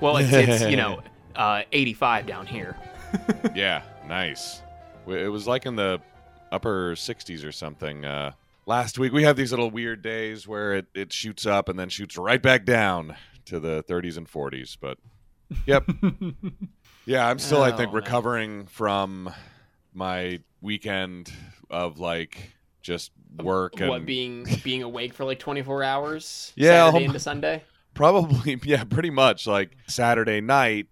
Well, it's, it's you know uh, 85 down here. yeah, nice. It was like in the upper 60s or something. Uh, last week we have these little weird days where it, it shoots up and then shoots right back down to the 30s and 40s. But yep, yeah, I'm still I think Oh, man. recovering from my weekend of like just work and being being awake for like 24 hours? Yeah, Saturday um, into Sunday. Probably, yeah, pretty much. Like Saturday night,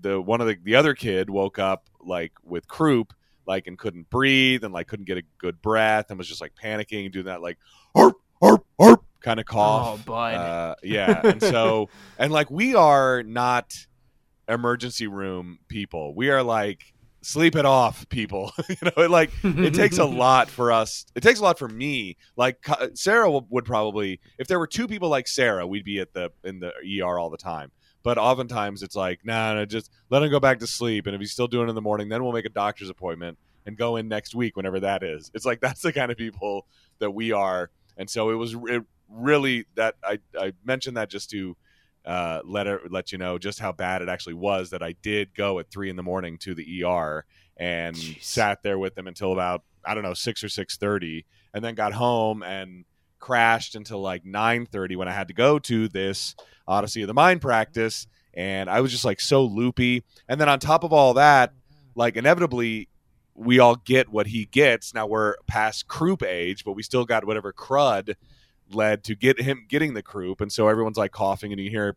the one of the the other kid woke up like with croup, like and couldn't breathe and like couldn't get a good breath and was just like panicking and doing that like harp harp harp kind of cough. Oh, bud. Uh, yeah, and so and like we are not emergency room people. We are like sleep it off people. you know, it like it takes a lot for us. It takes a lot for me. Like Sarah would probably, if there were two people like Sarah, we'd be at the in the ER all the time. But oftentimes it's like, nah, nah, just let him go back to sleep. And if he's still doing it in the morning, then we'll make a doctor's appointment and go in next week, whenever that is. It's like that's the kind of people that we are. And so it was it really that I I mentioned that just to uh, let her, let you know just how bad it actually was that I did go at three in the morning to the ER and Jeez. sat there with them until about I don't know six or six thirty, and then got home and crashed until like nine thirty when I had to go to this Odyssey of the Mind practice, and I was just like so loopy. And then on top of all that, like inevitably. We all get what he gets. Now we're past croup age, but we still got whatever crud led to get him getting the croup, and so everyone's like coughing, and you hear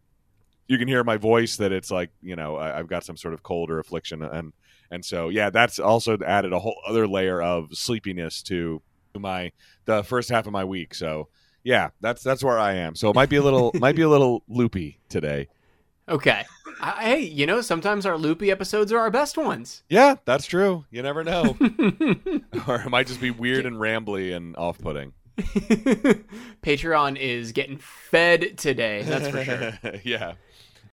you can hear my voice that it's like you know I, I've got some sort of cold or affliction, and and so yeah, that's also added a whole other layer of sleepiness to my the first half of my week. So yeah, that's that's where I am. So it might be a little might be a little loopy today. Okay. I, hey, you know, sometimes our loopy episodes are our best ones. Yeah, that's true. You never know, or it might just be weird and rambly and off putting. Patreon is getting fed today, that's for sure. yeah.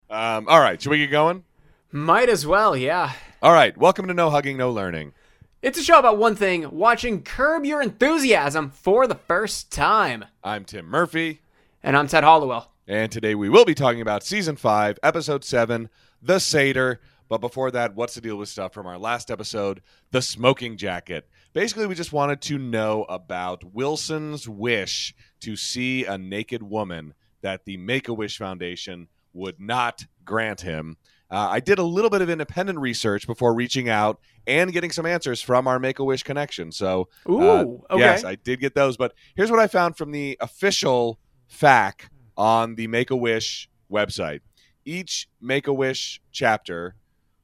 Um, all right, should we get going? Might as well, yeah. All right, welcome to No Hugging, No Learning. It's a show about one thing watching Curb Your Enthusiasm for the first time. I'm Tim Murphy. And I'm Ted Hollowell. And today we will be talking about season five, episode seven, The Seder. But before that, what's the deal with stuff from our last episode, The Smoking Jacket? Basically, we just wanted to know about Wilson's wish to see a naked woman that the Make a Wish Foundation would not grant him. Uh, I did a little bit of independent research before reaching out and getting some answers from our Make a Wish connection. So, Ooh, uh, okay. yes, I did get those. But here's what I found from the official FAQ on the Make a Wish website. Each Make a Wish chapter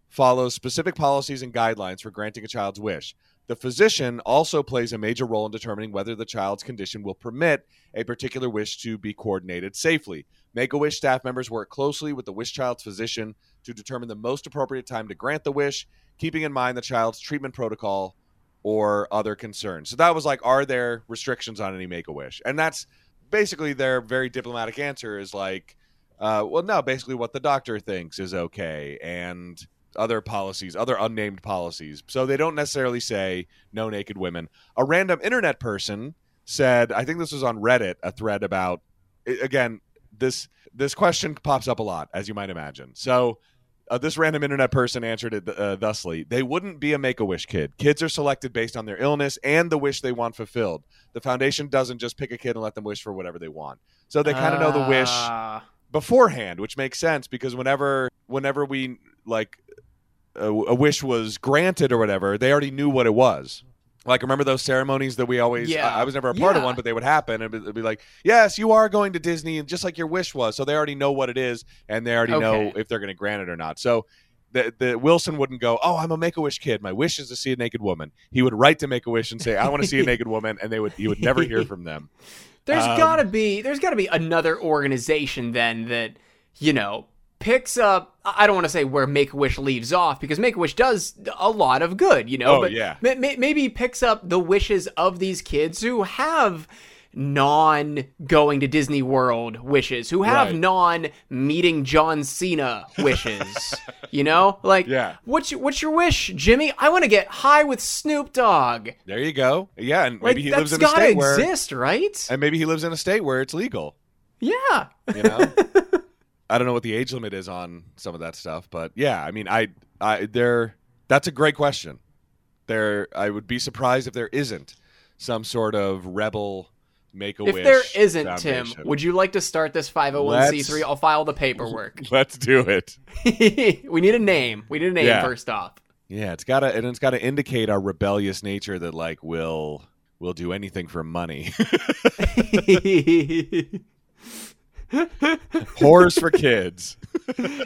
follows specific policies and guidelines for granting a child's wish. The physician also plays a major role in determining whether the child's condition will permit a particular wish to be coordinated safely. Make a Wish staff members work closely with the wish child's physician to determine the most appropriate time to grant the wish, keeping in mind the child's treatment protocol or other concerns. So that was like, are there restrictions on any Make a Wish? And that's basically their very diplomatic answer is like, uh, well, no, basically what the doctor thinks is okay, and other policies, other unnamed policies. So they don't necessarily say no naked women. A random internet person said, I think this was on Reddit, a thread about again this this question pops up a lot, as you might imagine. So. Uh, this random internet person answered it uh, thusly They wouldn't be a make a wish kid. Kids are selected based on their illness and the wish they want fulfilled. The foundation doesn't just pick a kid and let them wish for whatever they want. So they kind of know the wish Ah. beforehand, which makes sense because whenever whenever we like a, a wish was granted or whatever, they already knew what it was. Like remember those ceremonies that we always Yeah. I, I was never a part of one, but they would happen and it'd be like, "Yes, you are going to Disney and just like your wish was." So they already know what it is and they already know if they're going to grant it or not. So the, the Wilson wouldn't go, "Oh, I'm a Make a Wish kid. My wish is to see a naked woman." He would write to Make a Wish and say, "I want to see a naked woman," and they would he would never hear from them. There's Um, gotta be there's gotta be another organization then that you know picks up. I don't want to say where Make a Wish leaves off because Make a Wish does a lot of good, you know. Oh, but yeah. ma- ma- maybe picks up the wishes of these kids who have non going to Disney World wishes, who have Right. non meeting John Cena wishes. you know, like Yeah. what's your, what's your wish, Jimmy? I want to get high with Snoop Dogg. There you go. Yeah, and Like maybe he lives in a state where exist, right? and maybe he lives in a state where it's legal. Yeah. You know, I don't know what the age limit is on some of that stuff, but yeah, I mean, I, I, there. That's a great question. There, I would be surprised if there isn't some sort of rebel make a wish. if there isn't, foundation. Tim, would you like to start this 501c3? I'll file the paperwork. Let's do it. we need a name. We need a name Yeah. first off. Yeah, it's gotta and it's gotta indicate our rebellious nature that like will will do anything for money. Horrors for kids.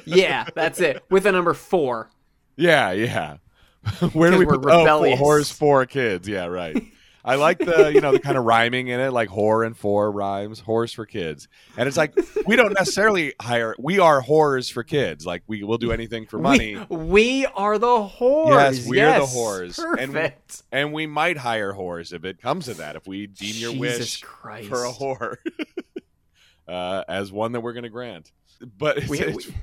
yeah, that's it. With a number four. Yeah, yeah. Where do we put we're oh, rebellious. horrors for kids? Yeah, right. I like the you know the kind of rhyming in it, like whore and four rhymes. Horrors for kids, and it's like we don't necessarily hire. We are horrors for kids. Like we will do anything for money. We, we are the whores. Yes, we are the Yes, whores. And- Perfect. And we might hire whores if it comes to that. If we deem your Jesus wish Christ. for a whore uh, as one that we're going to grant. But it's, We- it's, we-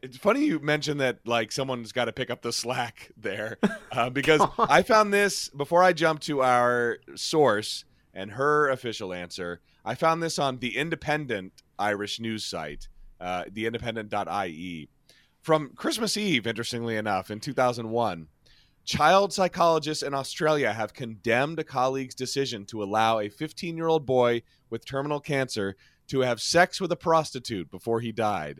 it's funny you mentioned that like someone's got to pick up the slack there uh, because I found this before I jumped to our source and her official answer. I found this on the Independent Irish news site, uh, theindependent.ie. From Christmas Eve, interestingly enough, in 2001, child psychologists in Australia have condemned a colleague's decision to allow a 15 year old boy with terminal cancer to have sex with a prostitute before he died.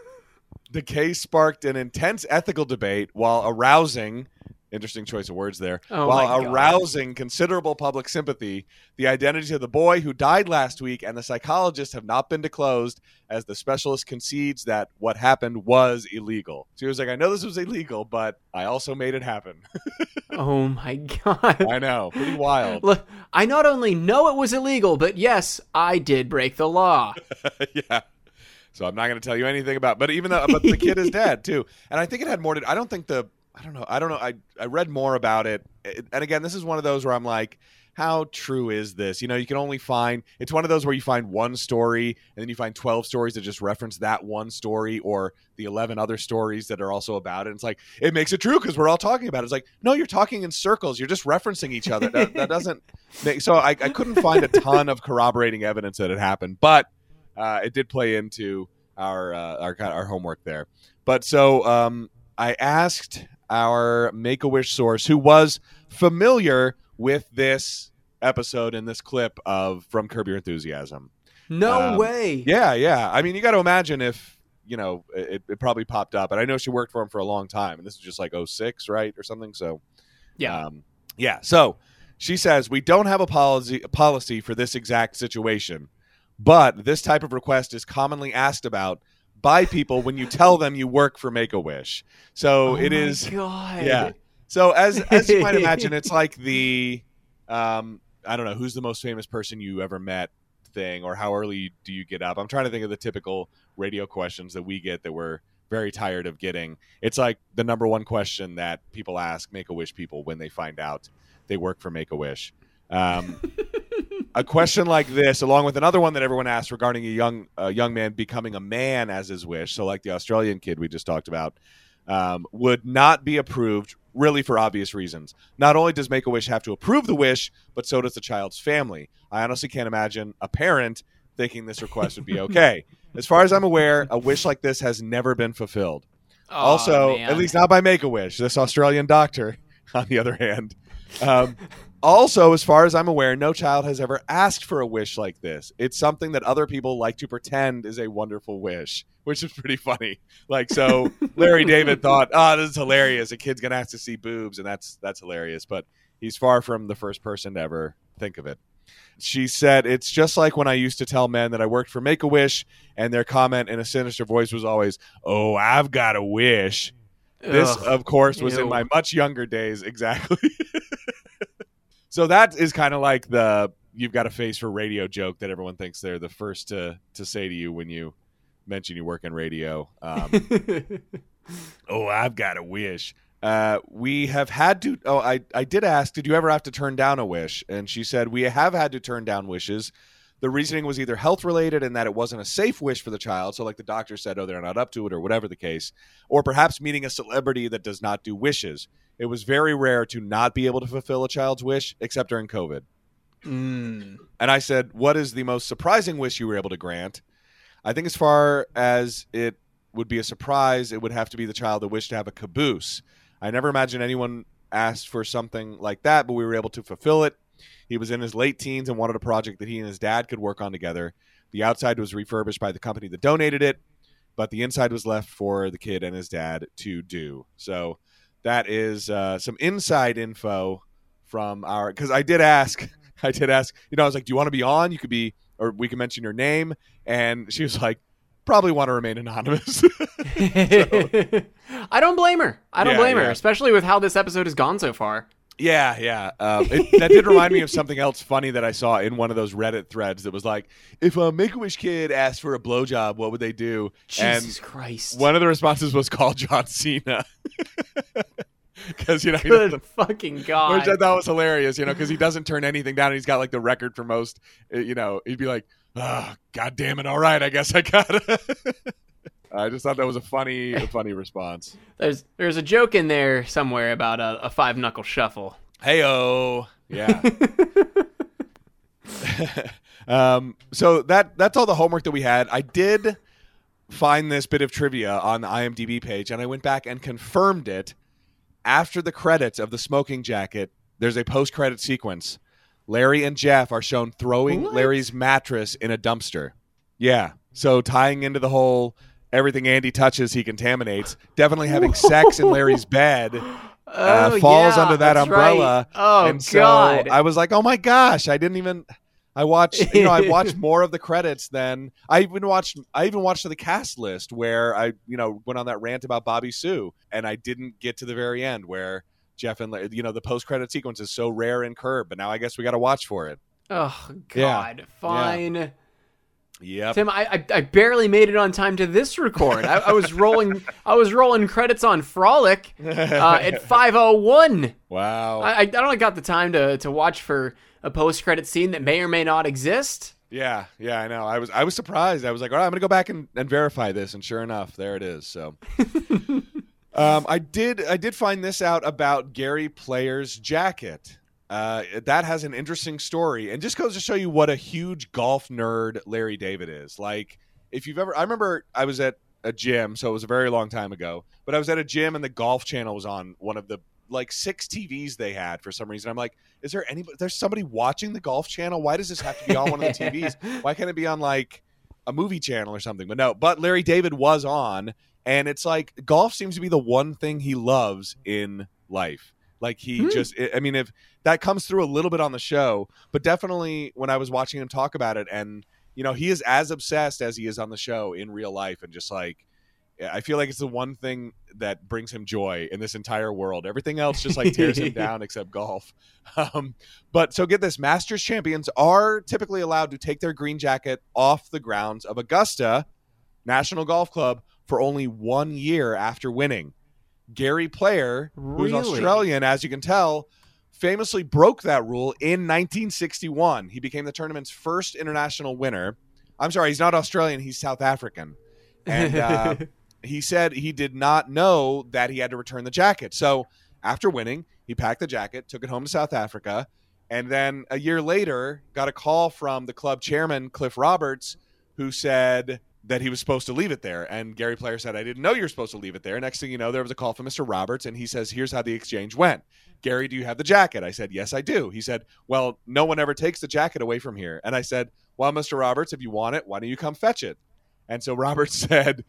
the case sparked an intense ethical debate while arousing interesting choice of words there Oh while arousing considerable public sympathy the identities of the boy who died last week and the psychologist have not been disclosed as the specialist concedes that what happened was illegal so he was like i know this was illegal but i also made it happen Oh my god. i know pretty wild Look, I not only know it was illegal, but yes, I did break the law. yeah. So I'm not going to tell you anything about. But even though, but the kid is dead too, and I think it had more to. I don't think the. I don't know. I don't know. I I read more about it, and again, this is one of those where I'm like, how true is this? You know, you can only find. It's one of those where you find one story, and then you find 12 stories that just reference that one story, or the 11 other stories that are also about it. And it's like it makes it true because we're all talking about it. It's like no, you're talking in circles. You're just referencing each other. That, that doesn't make. So I, I couldn't find a ton of corroborating evidence that it happened, but uh, it did play into our uh, our our homework there. But so um, I asked our Make a Wish source, who was familiar with this episode and this clip of from Curb Your Enthusiasm. No Um, way. Yeah, yeah. I mean, you got to imagine if you know it, it probably popped up, and I know she worked for him for a long time, and this is just like 06, right, or something. So Yeah. um, yeah. So she says we don't have a policy a policy for this exact situation, but this type of request is commonly asked about by people when you tell them you work for Make a Wish. So oh it is. God. Yeah. So as as you might imagine, it's like the um, I don't know who's the most famous person you ever met thing, or how early do you get up? I'm trying to think of the typical radio questions that we get that we're very tired of getting. It's like the number one question that people ask Make a Wish people when they find out they work for Make a Wish. Um, a question like this, along with another one that everyone asks regarding a young a young man becoming a man as his wish, so like the Australian kid we just talked about, um, would not be approved. Really, for obvious reasons. Not only does Make a Wish have to approve the wish, but so does the child's family. I honestly can't imagine a parent thinking this request would be okay. as far as I'm aware, a wish like this has never been fulfilled. Aw, also, man. at least not by Make a Wish. This Australian doctor, on the other hand. Um, also, as far as I'm aware, no child has ever asked for a wish like this. It's something that other people like to pretend is a wonderful wish, which is pretty funny. Like, so Larry David thought, "Ah, this is hilarious. A kid's gonna have to see boobs, and that's that's hilarious." But he's far from the first person to ever think of it. She said, It's just like when I used to tell men that I worked for Make a Wish, and their comment in a sinister voice was always, Oh, I've got a wish. This, Ugh. of course, was in my much younger days. Exactly. So that is kind of like the you've got a face for radio joke that everyone thinks they're the first to, to say to you when you mention you work in radio. Um, Oh, I've got a wish. Uh, we have had to. Oh, I, I did ask, did you ever have to turn down a wish? And she said, we have had to turn down wishes. The reasoning was either health related and that it wasn't a safe wish for the child. So, like the doctor said, oh, they're not up to it or whatever the case. Or perhaps meeting a celebrity that does not do wishes. It was very rare to not be able to fulfill a child's wish, except during COVID. Mm. And I said, What is the most surprising wish you were able to grant? I think, as far as it would be a surprise, it would have to be the child that wished to have a caboose. I never imagined anyone asked for something like that, but we were able to fulfill it. He was in his late teens and wanted a project that he and his dad could work on together. The outside was refurbished by the company that donated it, but the inside was left for the kid and his dad to do. So that is uh, some inside info from our because I did ask, I did ask, you know, I was like, do you want to be on? You could be, or we can mention your name, and she was like, probably want to remain anonymous. I don't blame her. I don't Yeah, blame her, especially with how this episode has gone so far. Yeah, yeah. Um, it, that did remind me of something else funny that I saw in one of those Reddit threads that was like, if a Make a Wish kid asked for a blowjob, what would they do? Jesus Christ. One of the responses was call John Cena. Because, you know, he doesn't- fucking God. which I thought was hilarious, you know, because he doesn't turn anything down. And he's got like the record for most, uh, you know, he'd be like, oh, God damn it. All right. I guess I got it. I just thought that was a funny, a funny response. There's there's a joke in there somewhere about a, a five knuckle shuffle. Hey, oh. Yeah. um, so that that's all the homework that we had. I did find this bit of trivia on the IMDb page, and I went back and confirmed it after the credits of the smoking jacket. There's a post-credit sequence. Larry and Jeff are shown throwing What? Larry's mattress in a dumpster. Yeah. So tying into the whole everything Andy touches he contaminates. Definitely having sex in Larry's bed uh, Oh, falls yeah, under that umbrella. right. Oh and so God. I was like, oh my gosh, I didn't even. I watched, you know, I watched more of the credits than I even watched. I even watched the cast list where I, you know, went on that rant about Bobby Sue, and I didn't get to the very end where Jeff and Larry- you know the post credit sequence is so rare in Curb, but now I guess we got to watch for it. oh Yeah. God. Fine. Yep. Tim, I, I I barely made it on time to this record. I, I was rolling I was rolling credits on Frolic uh, at five oh one. wow. I, I only got the time to, to watch for a post credit scene that may or may not exist. Yeah, yeah, I know. I was I was surprised. I was like, all right, I'm gonna go back and, and verify this, and sure enough, there it is. So um, I did I did find this out about Gary Player's jacket. Uh, that has an interesting story, and just goes to show you what a huge golf nerd Larry David is. Like, if you've ever, I remember I was at a gym, so it was a very long time ago. But I was at a gym, and the Golf Channel was on one of the like six TVs they had for some reason. I'm like, is there any? There's somebody watching the Golf Channel. Why does this have to be on one of the TVs? Why can't it be on like a movie channel or something? But no. But Larry David was on, and it's like golf seems to be the one thing he loves in life. Like he Hmm. just, I mean, if that comes through a little bit on the show, but definitely when I was watching him talk about it, and you know, he is as obsessed as he is on the show in real life, and just like. I feel like it's the one thing that brings him joy in this entire world. Everything else just like tears him down except golf. Um, but so get this Masters champions are typically allowed to take their green jacket off the grounds of Augusta National Golf Club for only one year after winning. Gary Player, who's Really? Australian, as you can tell, famously broke that rule in 1961. He became the tournament's first international winner. I'm sorry, he's not Australian, he's South African. And uh, he said he did not know that he had to return the jacket. So after winning, he packed the jacket, took it home to South Africa, and then a year later got a call from the club chairman Cliff Roberts, who said that he was supposed to leave it there. And Gary Player said, "I didn't know you were supposed to leave it there." Next thing you know, there was a call from Mr. Roberts, and he says, "Here's how the exchange went." Gary, do you have the jacket? I said, "Yes, I do." He said, "Well, no one ever takes the jacket away from here." And I said, "Well, Mr. Roberts, if you want it, why don't you come fetch it?" And so Roberts said,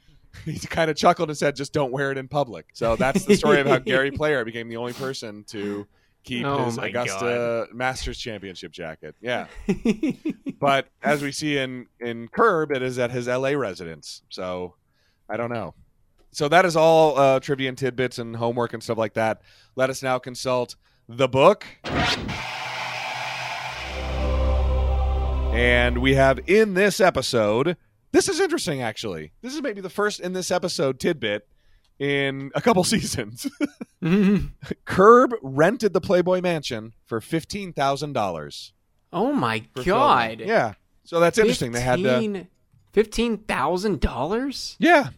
he kind of chuckled and said, "Just don't wear it in public." So that's the story of how Gary Player became the only person to keep Oh his Augusta Masters Championship jacket. Yeah, but as we see in in Curb, it is at his L.A. residence. So I don't know. So that is all uh, trivia and tidbits and homework and stuff like that. Let us now consult the book. And we have in this episode, this is interesting actually. This is maybe the first in this episode tidbit in a couple seasons. Mm-hmm. Curb rented the Playboy Mansion for fifteen thousand dollars. oh my God. Yeah. So that's interesting. They had to. fifteen thousand dollars. Yeah.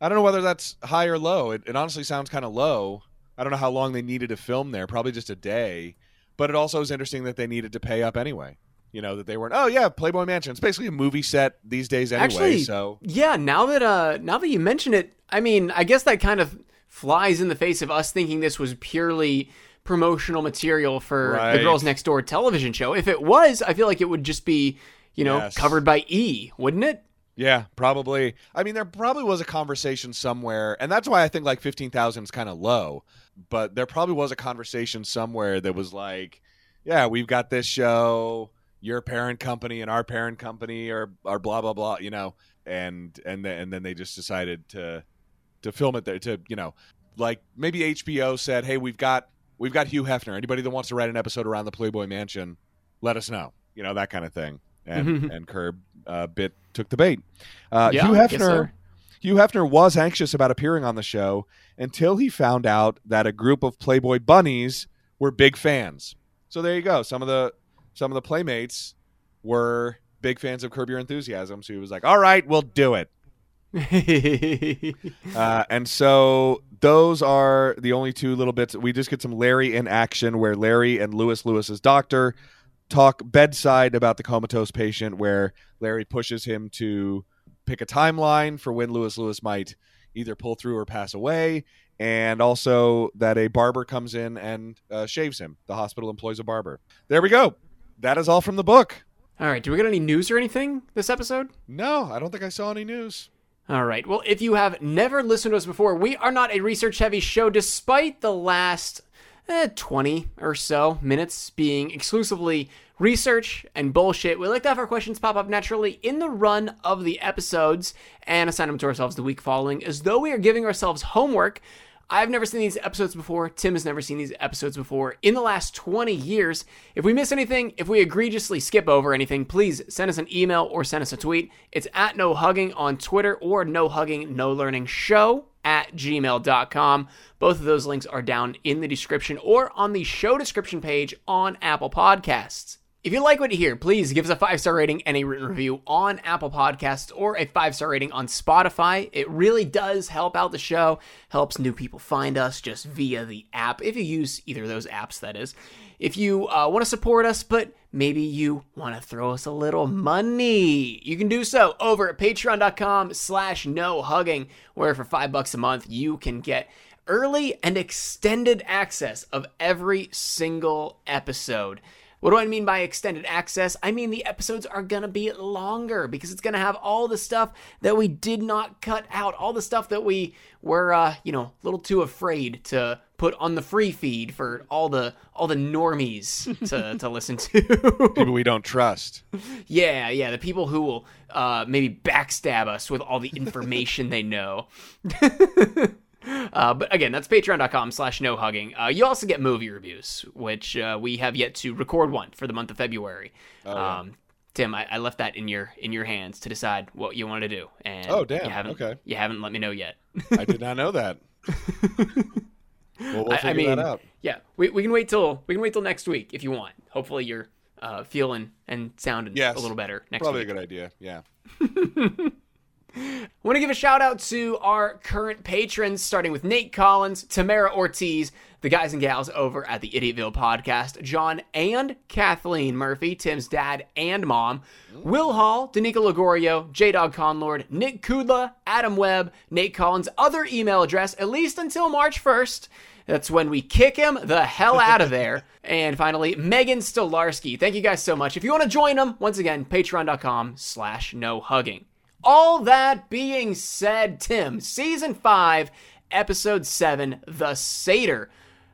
I don't know whether that's high or low. It, it honestly sounds kind of low. I don't know how long they needed to film there. Probably just a day. but it also is interesting that they needed to pay up anyway. You know that they weren't. Oh yeah, Playboy Mansion. It's basically a movie set these days anyway. Actually, so Yeah, now that uh now that you mention it, I mean, I guess that kind of flies in the face of us thinking this was purely promotional material for Right. the Girls Next Door television show. If it was, I feel like it would just be, you know, Yes. covered by E, wouldn't it? yeah, probably. I mean, there probably was a conversation somewhere, and that's why I think like fifteen thousand is kind of low. But there probably was a conversation somewhere that was like, yeah, we've got this show. Your parent company and our parent company are are blah blah blah. You know, and and then, and then they just decided to to film it there to you know like maybe HBO said, "Hey, we've got we've got Hugh Hefner. Anybody that wants to write an episode around the Playboy Mansion, let us know." You know that kind of thing. And and Curb uh, bit took the bait. Uh, Yeah, Hugh so. Hefner. Hugh Hefner was anxious about appearing on the show until he found out that a group of Playboy bunnies were big fans. So there you go. Some of the some of the playmates were big fans of Curb Your Enthusiasm. So he was like, "All right, we'll do it." Uh, and so those are the only two little bits. We just get some Larry in action where Larry and Lewis Lewis's doctor talk bedside about the comatose patient, where Larry pushes him to pick a timeline for when Lewis Lewis might either pull through or pass away. And also that a barber comes in and uh, shaves him. The hospital employs a barber. There we go. That is all from the book. All right, do we get any news or anything this episode? No, I don't think I saw any news. All right. Well, if you have never listened to us before, we are not a research heavy show, despite the last eh, 20 or so minutes being exclusively research and bullshit. We like to have our questions pop up naturally in the run of the episodes and assign them to ourselves the week following as though we are giving ourselves homework. I've never seen these episodes before. Tim has never seen these episodes before. In the last 20 years, if we miss anything, if we egregiously skip over anything, please send us an email or send us a tweet. It's at no hugging on Twitter or no hugging, no learning show at gmail.com. Both of those links are down in the description or on the show description page on Apple Podcasts. If you like what you hear, please give us a five star rating and a written review on Apple Podcasts or a five star rating on Spotify. It really does help out the show, helps new people find us just via the app, if you use either of those apps, that is. If you uh, want to support us, but maybe you want to throw us a little money, you can do so over at patreon.com slash no hugging, where for five bucks a month you can get early and extended access of every single episode. What do I mean by extended access? I mean the episodes are going to be longer because it's going to have all the stuff that we did not cut out, all the stuff that we were uh, you know, a little too afraid to put on the free feed for all the all the normies to to listen to. People we don't trust. yeah, yeah, the people who will uh maybe backstab us with all the information they know. Uh, but again, that's patreon.com slash no hugging. Uh, you also get movie reviews, which uh, we have yet to record one for the month of February. yeah. um, Tim, I, I left that in your in your hands to decide what you want to do. And Oh, damn. You haven't, Okay. You haven't let me know yet. I did not know that. Well, we'll I, figure I mean, that out. yeah, we, we can wait till we can wait till next week if you want. Hopefully, you're uh, feeling and sounding Yes. a little better next week. Probably week. a good idea. Yeah. want to give a shout out to our current patrons, starting with Nate Collins, Tamara Ortiz, the guys and gals over at the Idiotville podcast, John and Kathleen Murphy, Tim's dad and mom, Will Hall, Danica Lagorio, J Dog Conlord, Nick Kudla, Adam Webb, Nate Collins' other email address, at least until March 1st. That's when we kick him the hell out of there. and finally, Megan Stolarski. Thank you guys so much. If you want to join them, once again, patreon.com slash no hugging. All that being said, Tim, season five, episode seven, The Seder,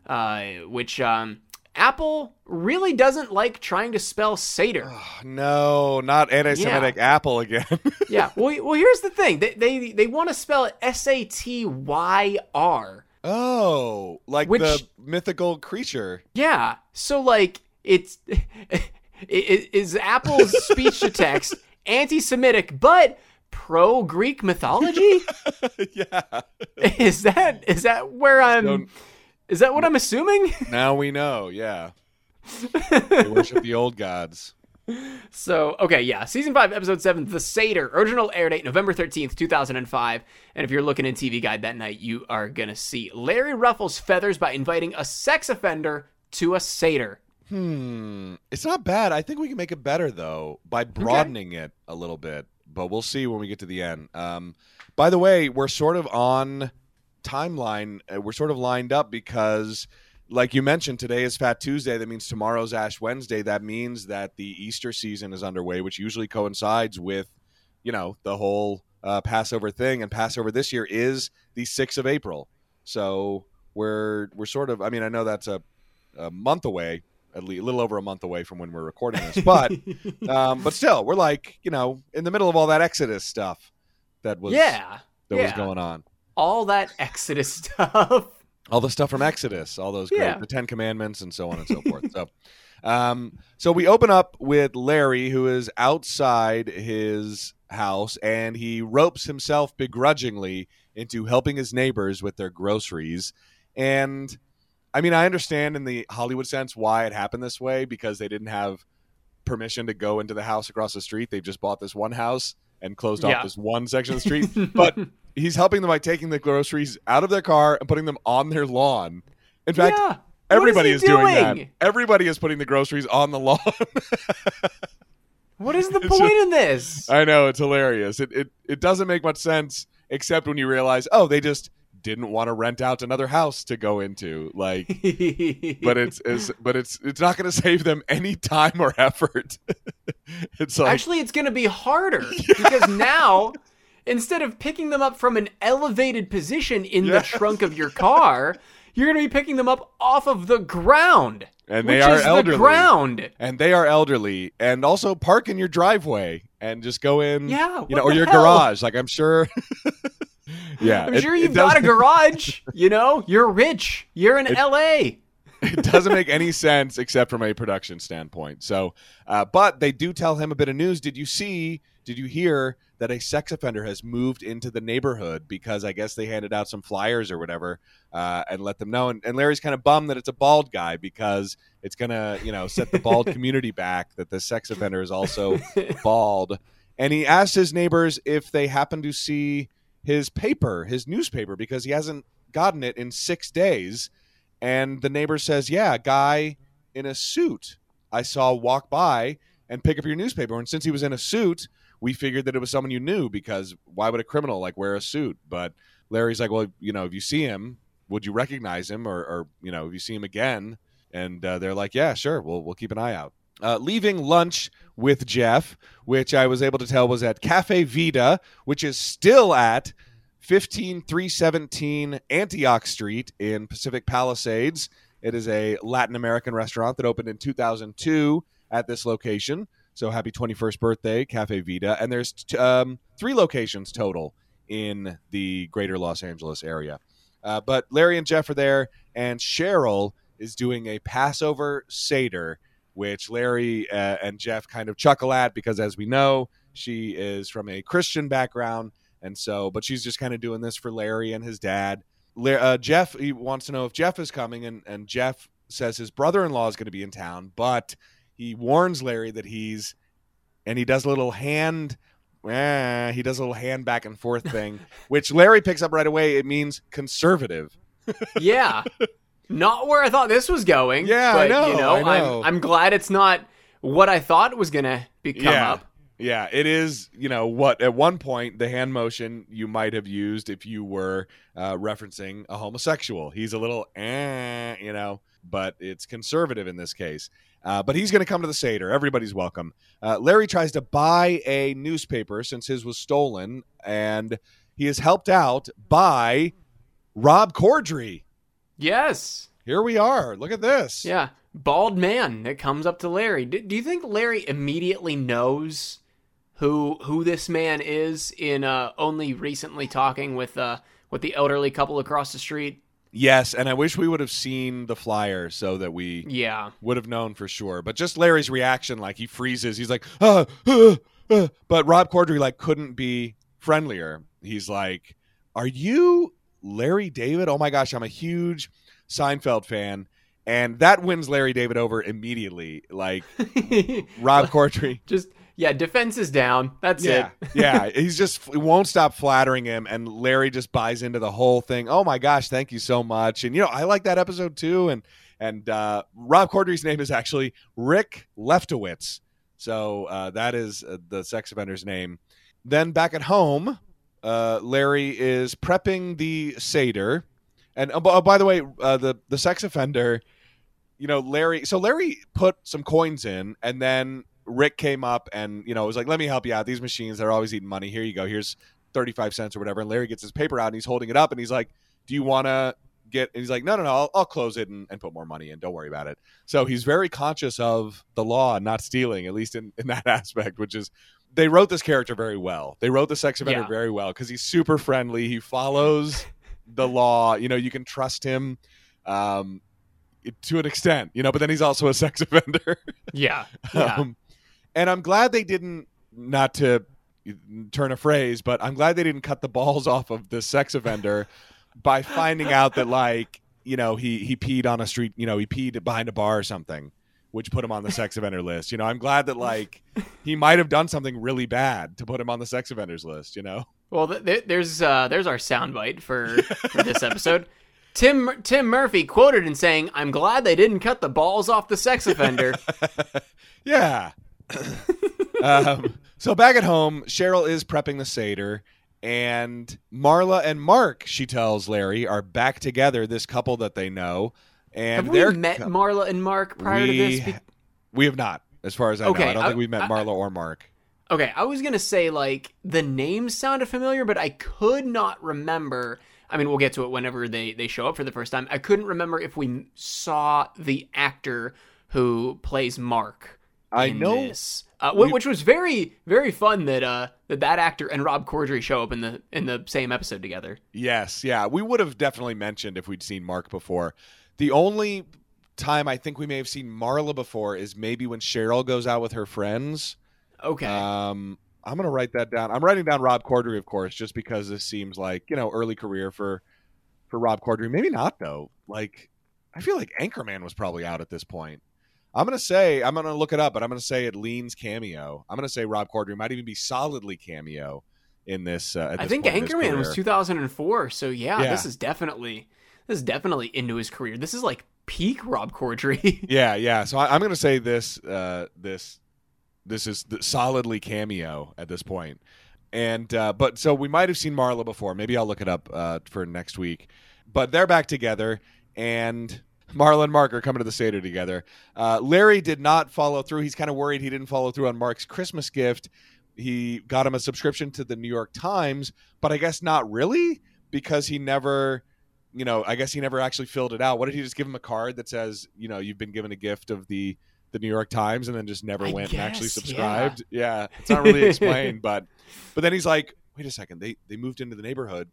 uh, which um, Apple really doesn't like trying to spell seder. No, not anti-Semitic apple again. yeah. Well, well, here's the thing. They they, they want to spell it S A T Y R. oh, like Which- the mythical creature. Yeah. So like it's i- i- is Apple's speech to text anti-Semitic but pro Greek mythology? yeah. is that is that where I'm? Don't- Is that what I'm assuming? Now we know. Yeah. they worship the old gods. So, okay, yeah. Season 5, Episode 7, The Seder. Original air date November 13th, 2005. And if you're looking in TV Guide that night, you are going to see Larry ruffles feathers by inviting a sex offender to a seder. Hmm. It's not bad. I think we can make it better though by broadening it a little bit. But we'll see when we get to the end. Um, by the way, we're sort of on timeline. uh, We're sort of lined up because, like you mentioned, today is Fat Tuesday. That means tomorrow's Ash Wednesday. That means that the Easter season is underway, which usually coincides with, you know, the whole uh, Passover thing. And Passover this year is the sixth of April. So we're we're sort of. I mean, I know that's a, a month away, at least a little over a month away from when we're recording this, but um, but still, we're like you know in the middle of all that Exodus stuff that was yeah, that was going on. all that Exodus stuff. All the stuff from Exodus, all those great, Yeah. the Ten Commandments, and so on and so forth. So, um, so we open up with Larry, who is outside his house, and he ropes himself begrudgingly into helping his neighbors with their groceries. And I mean, I understand in the Hollywood sense why it happened this way because they didn't have permission to go into the house across the street. They've just bought this one house and closed Yeah. off this one section of the street. But he's helping them by taking the groceries out of their car and putting them on their lawn. In fact, yeah. everybody is, is, he doing that. Everybody is putting the groceries on the lawn. What is the It's point just- in this? I know it's hilarious. It, it it doesn't make much sense except when you realize, oh, they just didn't want to rent out another house to go into. Like, but it's, it's but it's it's not going to save them any time or effort. it's like Actually, it's going to be harder because now, instead of picking them up from an elevated position in Yes. the trunk of your car, you're going to be picking them up off of the ground. And they are elderly. the ground. and they are elderly and also park in your driveway and just go in Yeah, you know or your hell? garage like i'm sure yeah I'm it- sure it you've got a garage. You know, you're rich. You're in LA. it doesn't make any sense except from a production standpoint. So, uh, but they do tell him a bit of news. Did you see? Did you hear that a sex offender has moved into the neighborhood because I guess they handed out some flyers or whatever uh, and let them know. And, and Larry's kind of bummed that it's a bald guy because it's gonna you know set the bald community back that the sex offender is also bald. And he asked his neighbors if they happen to see his paper, his newspaper, because he hasn't gotten it in six days. And the neighbor says, Yeah, a guy in a suit I saw walk by and pick up your newspaper. And since he was in a suit, we figured that it was someone you knew because why would a criminal like wear a suit? But Larry's like, Well, you know, if you see him, would you recognize him or, or you know, if you see him again? And uh, they're like, Yeah, sure, we'll, we'll keep an eye out. Uh, leaving lunch with Jeff, which I was able to tell was at Cafe Vida, which is still at 15317 Antioch Street in Pacific Palisades. It is a Latin American restaurant that opened in 2002 at this location. So happy 21st birthday, Cafe Vida. And there's t- um, three locations total in the greater Los Angeles area. Uh, but Larry and Jeff are there, and Cheryl is doing a Passover Seder, which Larry uh, and Jeff kind of chuckle at because, as we know, she is from a Christian background. And so, but she's just kind of doing this for Larry and his dad. Uh, Jeff, he wants to know if Jeff is coming, and, and Jeff says his brother in law is going to be in town, but he warns Larry that he's, and he does a little hand, eh, he does a little hand back and forth thing, which Larry picks up right away. It means conservative. yeah. Not where I thought this was going. Yeah, but, I know, You know, I know. I'm, I'm glad it's not what I thought was going to become Yeah. up. Yeah, it is, you know, what at one point the hand motion you might have used if you were uh, referencing a homosexual. He's a little, eh, you know, but it's conservative in this case. Uh, but he's going to come to the Seder. Everybody's welcome. Uh, Larry tries to buy a newspaper since his was stolen, and he is helped out by Rob Corddry. Yes. Here we are. Look at this. Yeah. Bald man that comes up to Larry. Do, do you think Larry immediately knows who who this man is in uh, only recently talking with uh, with the elderly couple across the street? Yes, and I wish we would have seen the flyer so that we Yeah. would have known for sure. But just Larry's reaction, like he freezes. He's like, uh, uh, uh. but Rob Corddry like couldn't be friendlier. He's like, "Are you Larry David? Oh my gosh, I'm a huge Seinfeld fan." And that wins Larry David over immediately. Like Rob Corddry, Just yeah, defense is down. That's yeah, it. yeah. He's just he won't stop flattering him, and Larry just buys into the whole thing. Oh my gosh, thank you so much. And you know, I like that episode too. And And uh, Rob Corddry's name is actually Rick Lefkowitz. So uh, that is uh, the sex offender's name. Then back at home, uh, Larry is prepping the Seder. And oh, oh, by the way, uh, the, the sex offender, you know, Larry. So Larry put some coins in, and then Rick came up and, you know, was like, let me help you out. These machines, they're always eating money. Here you go. Here's 35 cents or whatever. And Larry gets his paper out and he's holding it up and he's like, do you want to get and he's like no no no I'll, I'll close it and, and, put more money in don't worry about it so he's very conscious of the law and not stealing at least in, in that aspect which is they wrote this character very well. They wrote the sex offender yeah. very well because he's super friendly. He follows the law. You know you can trust him um, to an extent you know but then he's also a sex offender. Yeah, yeah. Um, and i'm glad they didn't not to turn a phrase but i'm glad they didn't cut the balls off of the sex offender by finding out that like you know he he peed on a street you know he peed behind a bar or something which put him on the sex offender list you know i'm glad that like he might have done something really bad to put him on the sex offenders list you know well th- there's uh there's our soundbite for for this episode Tim Tim Murphy quoted in saying, "I'm glad they didn't cut the balls off the sex offender." yeah. um, so back at home, Cheryl is prepping the seder, and Marla and Mark, she tells Larry, are back together. This couple that they know, and have we met Marla and Mark prior we, to this? Be- we have not, as far as I okay, know. I don't I, think we've met I, Marla or Mark. Okay, I was gonna say like the names sounded familiar, but I could not remember. I mean, we'll get to it whenever they they show up for the first time. I couldn't remember if we saw the actor who plays Mark. I know this uh, which was very very fun that uh that that actor and Rob Corddry show up in the in the same episode together. Yes, yeah, we would have definitely mentioned if we'd seen Mark before. The only time I think we may have seen Marla before is maybe when Cheryl goes out with her friends. Okay. Um, I'm gonna write that down. I'm writing down Rob Corddry, of course, just because this seems like you know early career for for Rob Corddry. Maybe not though. Like I feel like Anchorman was probably out at this point. I'm gonna say I'm gonna look it up, but I'm gonna say it leans cameo. I'm gonna say Rob Corddry might even be solidly cameo in this. Uh, I think Anchorman was 2004, so yeah, yeah, this is definitely this is definitely into his career. This is like peak Rob Corddry. yeah, yeah. So I, am gonna say this uh, this this is solidly cameo at this point. And uh, but so we might have seen Marla before. Maybe I'll look it up uh, for next week. But they're back together, and Marla and Mark are coming to the Seder together. Uh, Larry did not follow through. He's kind of worried he didn't follow through on Mark's Christmas gift. He got him a subscription to the New York Times, but I guess not really because he never, you know, I guess he never actually filled it out. What did he just give him a card that says, you know, you've been given a gift of the the New York Times and then just never I went guess, and actually subscribed? Yeah. yeah, it's not really explained, but but then he's like, wait a second, they they moved into the neighborhood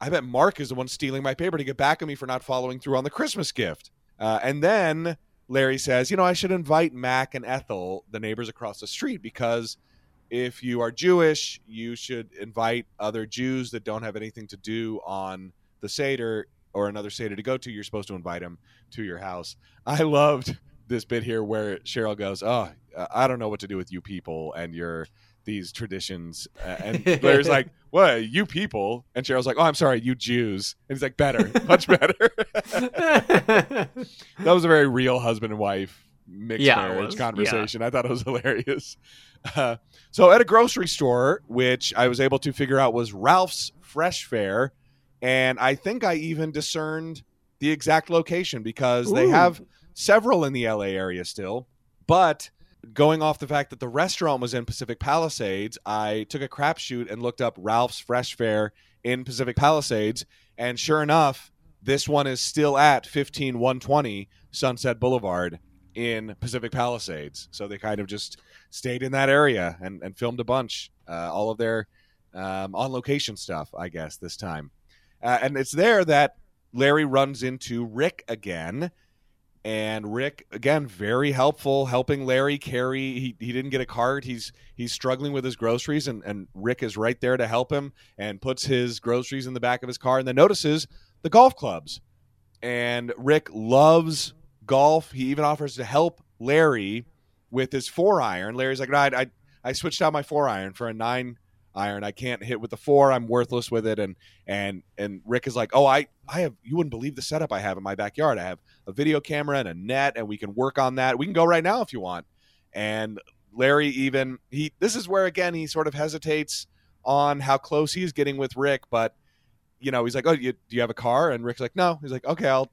I bet Mark is the one stealing my paper to get back at me for not following through on the Christmas gift. Uh, and then Larry says, you know, I should invite Mac and Ethel, the neighbors across the street, because if you are Jewish, you should invite other Jews that don't have anything to do on the Seder or another Seder to go to. You're supposed to invite him to your house. I loved this bit here where Cheryl goes, "Oh, I don't know what to do with you people and your these traditions. And Larry's like, "What? You people?" And Cheryl's like, "Oh, I'm sorry, you Jews." And he's like, "Better, much better." that was a very real husband and wife mixed yeah, marriage conversation. Yeah. I thought it was hilarious. Uh, so at a grocery store, which I was able to figure out was Ralph's Fresh Fare, and I think I even discerned the exact location because Ooh. they have several in the LA area still, but going off the fact that the restaurant was in Pacific Palisades, I took a crapshoot and looked up Ralph's Fresh Fare in Pacific Palisades, and sure enough, this one is still at 15120 Sunset Boulevard in Pacific Palisades. So they kind of just stayed in that area and, and filmed a bunch, uh, all of their um, on location stuff, I guess, this time. Uh, and it's there that Larry runs into Rick again. And Rick again very helpful helping Larry carry he, he didn't get a cart he's he's struggling with his groceries and, and Rick is right there to help him and puts his groceries in the back of his car and then notices the golf clubs. And Rick loves golf. He even offers to help Larry with his four iron. Larry's like no, I, I I switched out my four iron for a nine iron. I can't hit with the four. I'm worthless with it. And and and Rick is like, oh, I I have you wouldn't believe the setup I have in my backyard. I have a video camera and a net, and we can work on that. We can go right now if you want. And Larry even he this is where again he sort of hesitates on how close he's getting with Rick, but you know he's like, oh, you, do you have a car? And Rick's like, no. He's like, okay, I'll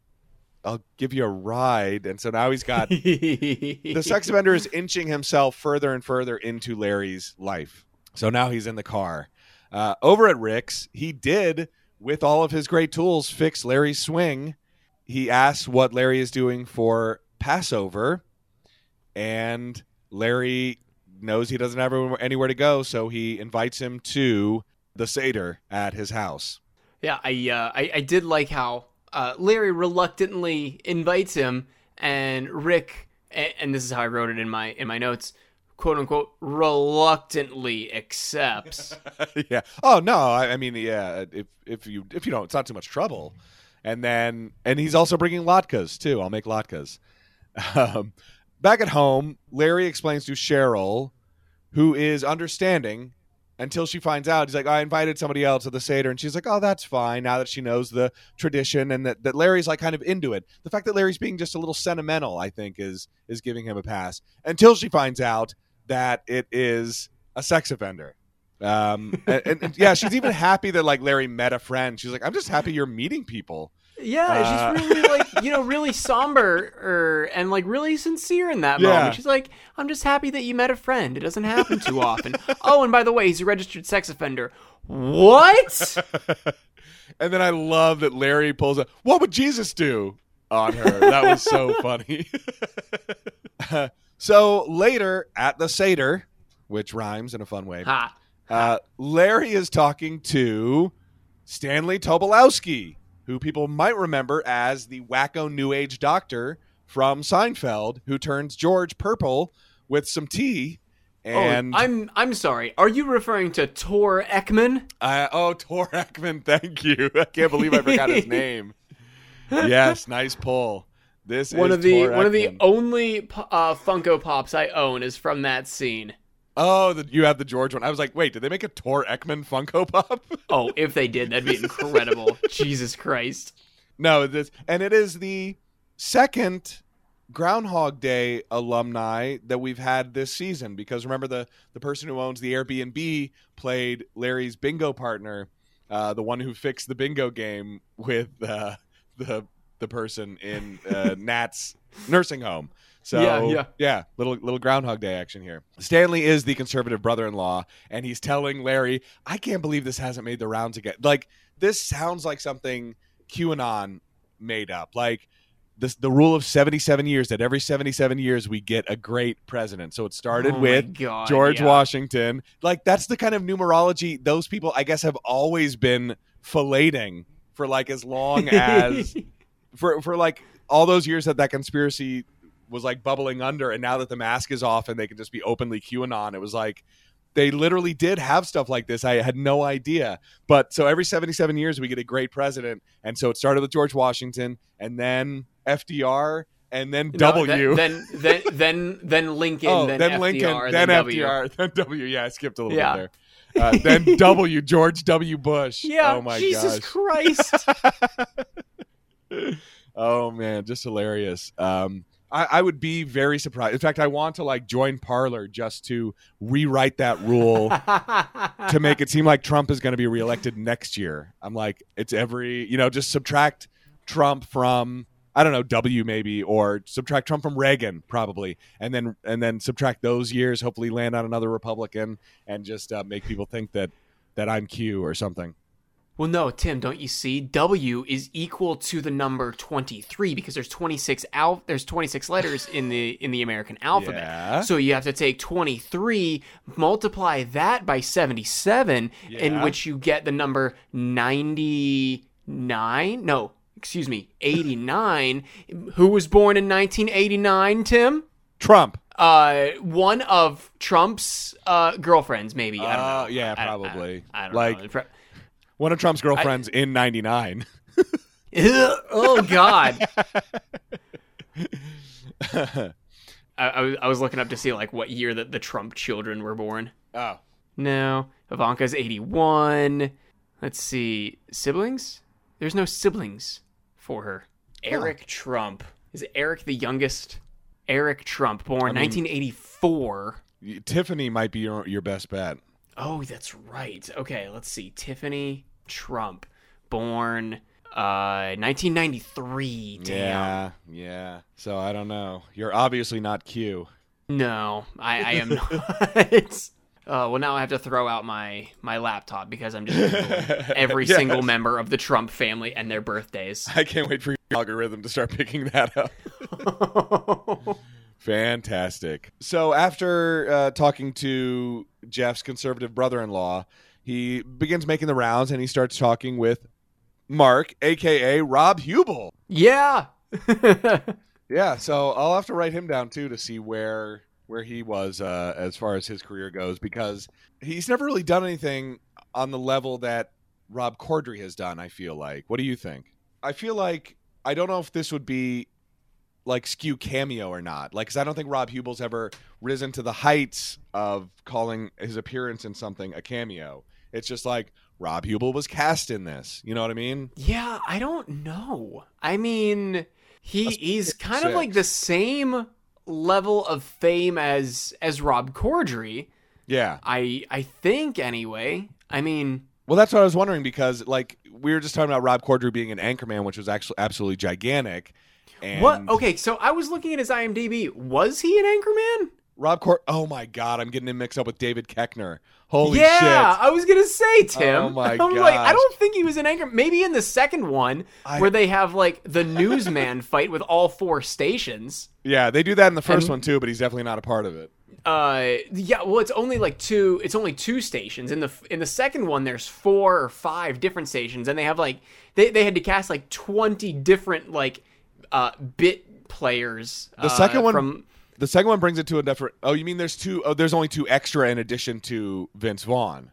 I'll give you a ride. And so now he's got the sex offender is inching himself further and further into Larry's life. So now he's in the car. Uh, over at Rick's, he did, with all of his great tools, fix Larry's swing. He asks what Larry is doing for Passover, and Larry knows he doesn't have anywhere to go, so he invites him to the Seder at his house. Yeah, I uh, I, I did like how uh, Larry reluctantly invites him, and Rick, and this is how I wrote it in my in my notes, quote unquote, reluctantly accepts. yeah. Oh no, I, I, mean, yeah. If if you if you don't, it's not too much trouble. And then and he's also bringing latkes too. I'll make latkes. Um, back at home, Larry explains to Cheryl, who is understanding until she finds out. He's like, I invited somebody else to the Seder. And she's like, oh, that's fine now that she knows the tradition and that, that Larry's like kind of into it. The fact that Larry's being just a little sentimental, I think, is is giving him a pass until she finds out that it is a sex offender. Um, and, and, and yeah, she's even happy that like Larry met a friend. She's like, I'm just happy you're meeting people. Yeah, uh, she's really like you know really somber and like really sincere in that yeah. moment. She's like, "I'm just happy that you met a friend. It doesn't happen too often." oh, and by the way, he's a registered sex offender. What? and then I love that Larry pulls a "What would Jesus do?" on her. That was so funny. So later at the Seder, which rhymes in a fun way, ha. Uh, Larry is talking to Stanley Tobolowsky who people might remember as the wacko New Age doctor from Seinfeld, who turns George purple with some tea. Oh, and oh, I'm I'm sorry. Are you referring to Tor Ekman? Uh, oh, Tor Ekman. Thank you. I can't believe I forgot his name. yes, nice pull. This one of the one of the only uh, Funko Pops I own is from that scene. Oh, the, you have the George one. I was like, wait, did they make a Tor Ekman Funko Pop? oh, if they did, that'd be incredible. Jesus Christ. No, this and it is the second Groundhog Day alumni that we've had this season because remember the the person who owns the Airbnb played Larry's bingo partner, uh, the one who fixed the bingo game with uh, the the person in uh, Nat's nursing home. So yeah, yeah, yeah, little little Groundhog Day action here. Stanley is the conservative brother-in-law, and he's telling Larry, "I can't believe this hasn't made the rounds again." Like this sounds like something QAnon made up. Like this, the rule of seventy-seven years that every seventy-seven years we get a great president. So it started oh with God, George yeah. Washington. Like that's the kind of numerology those people, I guess, have always been filleting for like as long as for for like all those years that that conspiracy was like bubbling under, and now that the mask is off and they can just be openly QAnon, it was like they literally did have stuff like this. I had no idea. But so every 77 years we get a great president, and so it started with George Washington, and then FDR, and then no, W. Then then then then Lincoln. Oh, then, then FDR, Lincoln. Then, then FDR. FDR. Then W. Yeah, I skipped a little yeah. bit there. Uh, then W. George W. Bush. Yeah. Oh my Jesus gosh. Christ. Oh man, just hilarious. Um, I, I, would be very surprised. In fact, I want to like join Parler just to rewrite that rule to make it seem like Trump is going to be reelected next year. I'm like, it's every you know, just subtract Trump from I don't know W maybe or subtract Trump from Reagan probably, and then and then subtract those years. Hopefully, land on another Republican and just uh, make people think that that I'm Q or something. Well, no, Tim, don't you see? W is equal to the number 23 because there's 26 al- there's 26 letters in the in the American alphabet. Yeah. So you have to take 23, multiply that by 77 yeah. in which you get the number 99. No, excuse me, 89. Who was born in 1989, Tim? Trump. Uh, one of Trump's uh, girlfriends, maybe. I don't uh, know. Yeah, probably. I, I, I don't like, know one of Trump's girlfriends I, in '99. oh God. I, I, was, I was looking up to see like what year that the Trump children were born. Oh no. Ivanka's 81. Let's see. Siblings? There's no siblings for her. Eric Trump. Is Eric the youngest? Eric Trump, born 1984. Tiffany might be your, your best bet. Oh, that's right. Okay, let's see. Tiffany Trump, born uh 1993. Damn. Yeah, yeah. So I don't know. You're obviously not Q. No, I, I am not. Uh, well, now I have to throw out my my laptop because I'm just every Yes. single member of the Trump family and their birthdays. I can't wait for your algorithm to start picking that up. Fantastic. So after uh, talking to Jeff's conservative brother-in-law, he begins making the rounds and he starts talking with Mark, aka Rob Huebel. yeah. Yeah, so I'll have to write him down too to see where where he was uh, as far as his career goes because he's never really done anything on the level that Rob Corddry has done. I feel like. What do you think? I feel like I don't know if this would be like skew cameo or not. Like, because I don't think Rob Huebel's ever risen to the heights of calling his appearance in something a cameo. It's just like Rob Huebel was cast in this. You know what I mean? yeah, I don't know. I mean, he That's he's kind of like the same level of fame as as Rob Corddry. Yeah. I I think anyway. I mean, Well, that's what I was wondering because, like, we were just talking about Rob Corddry being an anchorman, which was actually absolutely gigantic. And what? Okay, so I was looking at his IMDb. Was he an anchorman? Rob Cord. Oh my God, I'm getting him mixed up with David Koechner. Holy yeah, shit! I was gonna say Tim. Oh my I'm like, I don't think he was an anchor. Maybe in the second one, I- where they have like the newsman fight with all four stations. Yeah, they do that in the first And- one too, but he's definitely not a part of it. Uh, yeah. Well, it's only like two. It's only two stations. In the in the second one, there's four or five different stations, and they have like they they had to cast like twenty different like uh bit players. The second one- from The second one brings it to a different. Oh, you mean there's two? Oh, there's only two extra in addition to Vince Vaughn.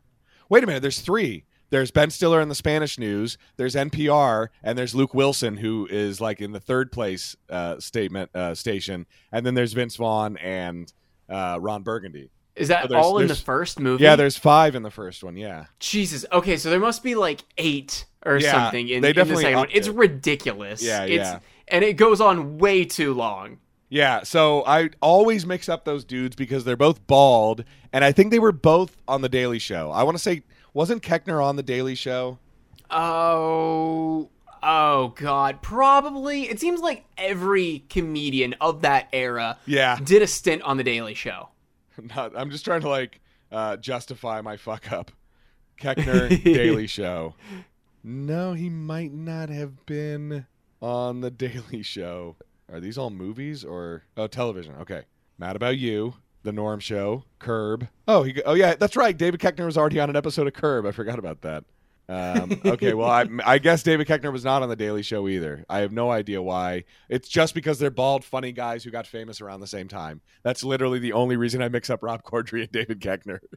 Wait a minute, there's three. There's Ben Stiller in the Spanish news. There's NPR, and there's Luke Wilson, who is like in the third place uh, statement uh, station. And then there's Vince Vaughn and uh, Ron Burgundy. is that there's- all in the first movie? Yeah, there's five in the first one. Yeah, Jesus. Okay, so there must be like eight or Yeah, something in, they in the second one. It's it. ridiculous. Yeah, it's, yeah. And it goes on way too long. yeah. So I always mix up those dudes because they're both bald, and I think they were both on the Daily Show. I want to say, wasn't Koechner on the Daily Show? Oh, oh God, probably. It seems like every comedian of that era Yeah. did a stint on the Daily Show. Not, I'm just trying to like uh, justify my fuck up. Koechner Daily Show. No, he might not have been on the Daily Show. Are these all movies or oh television? Okay, Mad About You, The Norm Show, Curb. Oh, he. Oh yeah, that's right. David Koechner was already on an episode of Curb. I forgot about that. Um, okay, well, I, I guess David Koechner was not on the Daily Show either. I have no idea why. It's just because they're bald, funny guys who got famous around the same time. That's literally the only reason I mix up Rob Corddry and David Koechner.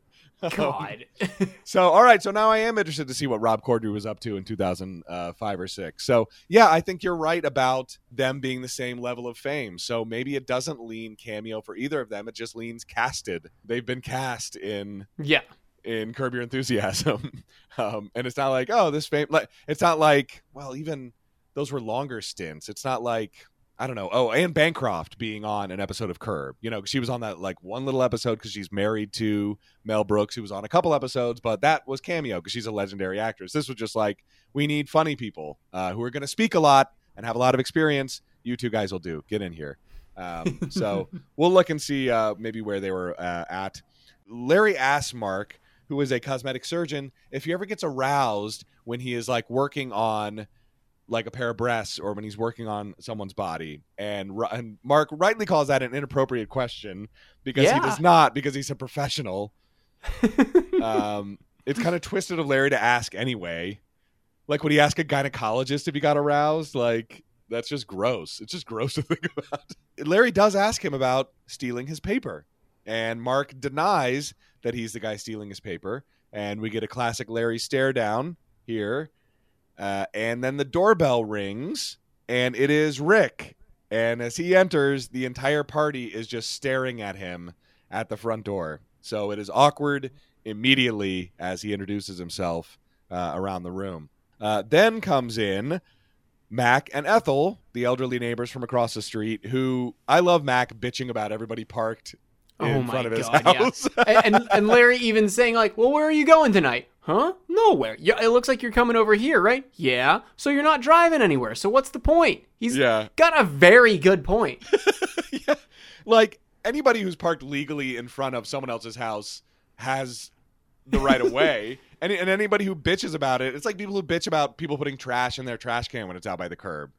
God. So, all right. So now I am interested to see what Rob Corddry was up to in 2005 or six. So, yeah, I think you're right about them being the same level of fame. So maybe it doesn't lean cameo for either of them. It just leans casted. They've been cast in yeah. In Curb Your Enthusiasm, um, and it's not like oh this fame. Like it's not like well even those were longer stints. It's not like I don't know. Oh, Anne Bancroft being on an episode of Curb. You know, she was on that like one little episode because she's married to Mel Brooks, who was on a couple episodes, but that was cameo because she's a legendary actress. This was just like we need funny people uh, who are going to speak a lot and have a lot of experience. You two guys will do. Get in here. Um, so we'll look and see uh, maybe where they were uh, at. Larry Asmark, who is a cosmetic surgeon, if he ever gets aroused when he is like working on like a pair of breasts or when he's working on someone's body, and, and Mark rightly calls that an inappropriate question because he Yeah. does not because he's a professional. um, it's kind of twisted of Larry to ask anyway. Like, would he ask a gynecologist if he got aroused? Like, that's just gross. It's just gross to think about. Larry does ask him about stealing his paper, and Mark denies that he's the guy stealing his paper. And we get a classic Larry stare down here. Uh, and then the doorbell rings, and it is Rick. And as he enters, the entire party is just staring at him at the front door. So it is awkward immediately as he introduces himself uh, around the room. Uh, then comes in Mac and Ethel, the elderly neighbors from across the street, who I love Mac bitching about everybody parked Oh in Oh my front of his God, yeah. house. and, and and Larry even saying like, "Well, where are you going tonight?" Huh? Nowhere. Yeah, it looks like you're coming over here, right? Yeah. So you're not driving anywhere. So what's the point? He's yeah. got a very good point. yeah. Like anybody who's parked legally in front of someone else's house has the right of way. And, and anybody who bitches about it, it's like people who bitch about people putting trash in their trash can when it's out by the curb.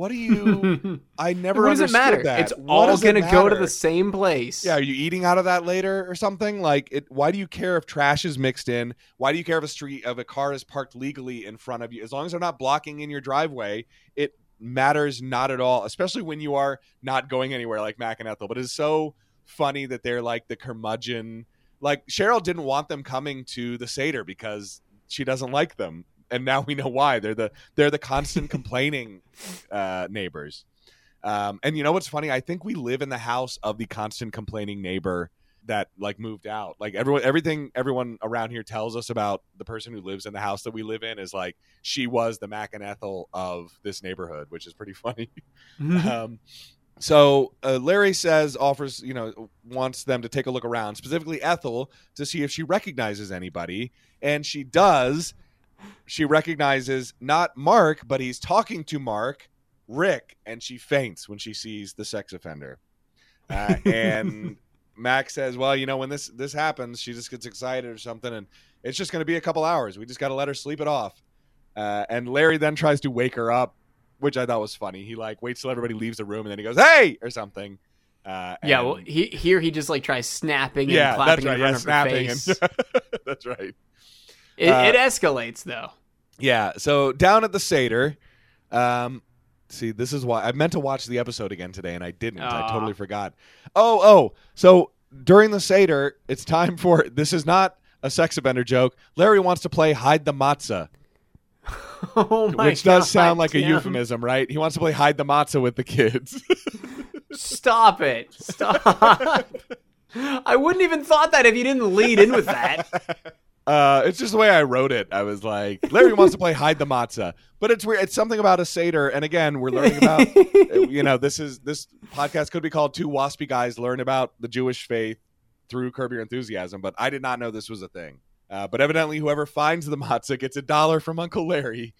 What do you? I never. what does it matter? That. It's What all it gonna go to the same place. Yeah, are you eating out of that later or something? Like, it. Why do you care if trash is mixed in? Why do you care if a street of a car is parked legally in front of you? As long as they're not blocking in your driveway, it matters not at all. Especially when you are not going anywhere, like Mac and Ethel. But it's so funny that they're like the curmudgeon. Like Cheryl didn't want them coming to the Seder because she doesn't like them, and now we know why. They're the they're the constant complaining uh, neighbors. Um, and you know what's funny? I think we live in the house of the constant complaining neighbor that like moved out. Like everyone, everything everyone around here tells us about the person who lives in the house that we live in is like she was the Mac and Ethel of this neighborhood, which is pretty funny. um, so uh, Larry says offers you know wants them to take a look around, specifically Ethel, to see if she recognizes anybody, and she does. She recognizes not Mark, but he's talking to Mark, Rick, and she faints when she sees the sex offender. Uh, and Max says, "Well, you know, when this this happens, she just gets excited or something, and it's just going to be a couple hours. We just got to let her sleep it off." Uh, and Larry then tries to wake her up, which I thought was funny. He like waits till everybody leaves the room, and then he goes, "Hey!" or something. Uh, yeah. Well, he, here he just like tries snapping and yeah, clapping that's right. in Yeah, front of her face. And that's right. It, uh, it escalates though. Yeah. So down at the Seder, um, see, this is why I meant to watch the episode again today, and I didn't. I totally forgot. Oh, oh. So during the Seder, it's time for this is not a sex offender joke. Larry wants to play hide the matzah, oh my which does God, sound like a euphemism, right? He wants to play hide the matzah with the kids. Stop it! Stop. I wouldn't even thought that if you didn't lead in with that. Uh, it's just the way I wrote it. I was like, Larry wants to play hide the matzah, but it's weird. It's something about a seder, and again, we're learning about. you know, this is this podcast could be called Two Waspy Guys Learn About the Jewish Faith through Curb Your Enthusiasm, but I did not know this was a thing. Uh, but evidently, whoever finds the matzah gets a dollar from Uncle Larry.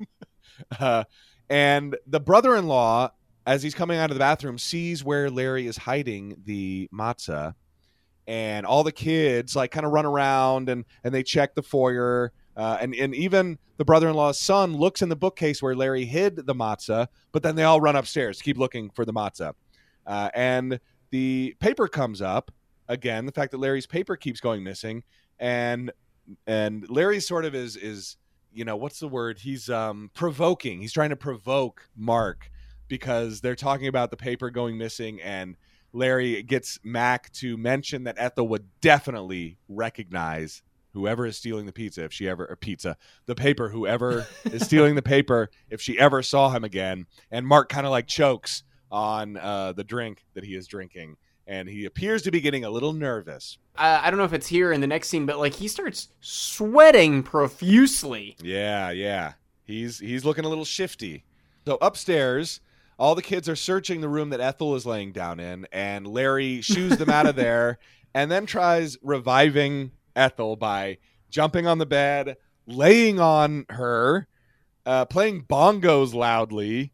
uh, and the brother-in-law, as he's coming out of the bathroom, sees where Larry is hiding the matzah, and all the kids like kind of run around and and they check the foyer. Uh, and and even the brother-in-law's son looks in the bookcase where Larry hid the matzah, but then they all run upstairs, keep looking for the matzah. Uh, and the paper comes up again. The fact that Larry's paper keeps going missing, and and Larry sort of is is you know what's the word? He's um provoking. He's trying to provoke Mark because they're talking about the paper going missing and. Larry gets Mac to mention that Ethel would definitely recognize whoever is stealing the pizza if she ever or pizza the paper whoever is stealing the paper if she ever saw him again. And mark kind of like chokes on uh, the drink that he is drinking. And he appears to be getting a little nervous. Uh, I don't know if it's here in the next scene, but like he starts sweating profusely. yeah yeah. He's he's looking a little shifty. So upstairs all the kids are searching the room that ethel is laying down in and larry shoos them out of there and then tries reviving ethel by jumping on the bed laying on her uh, playing bongos loudly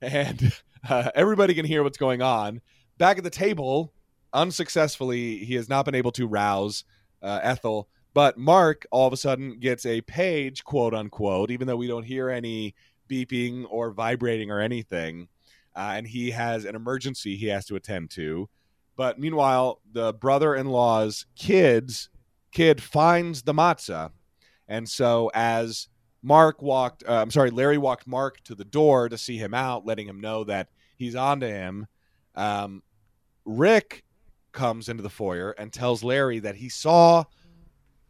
and uh, everybody can hear what's going on. Back at the table unsuccessfully he has not been able to rouse uh, ethel but mark all of a sudden gets a page quote unquote even though we don't hear any beeping or vibrating or anything uh, and he has an emergency he has to attend to. But meanwhile the brother-in-law's kids kid finds the matzah. And so as mark walked uh, i'm sorry larry walked mark to the door to see him out letting him know that he's on to him um, rick comes into the foyer and tells larry that he saw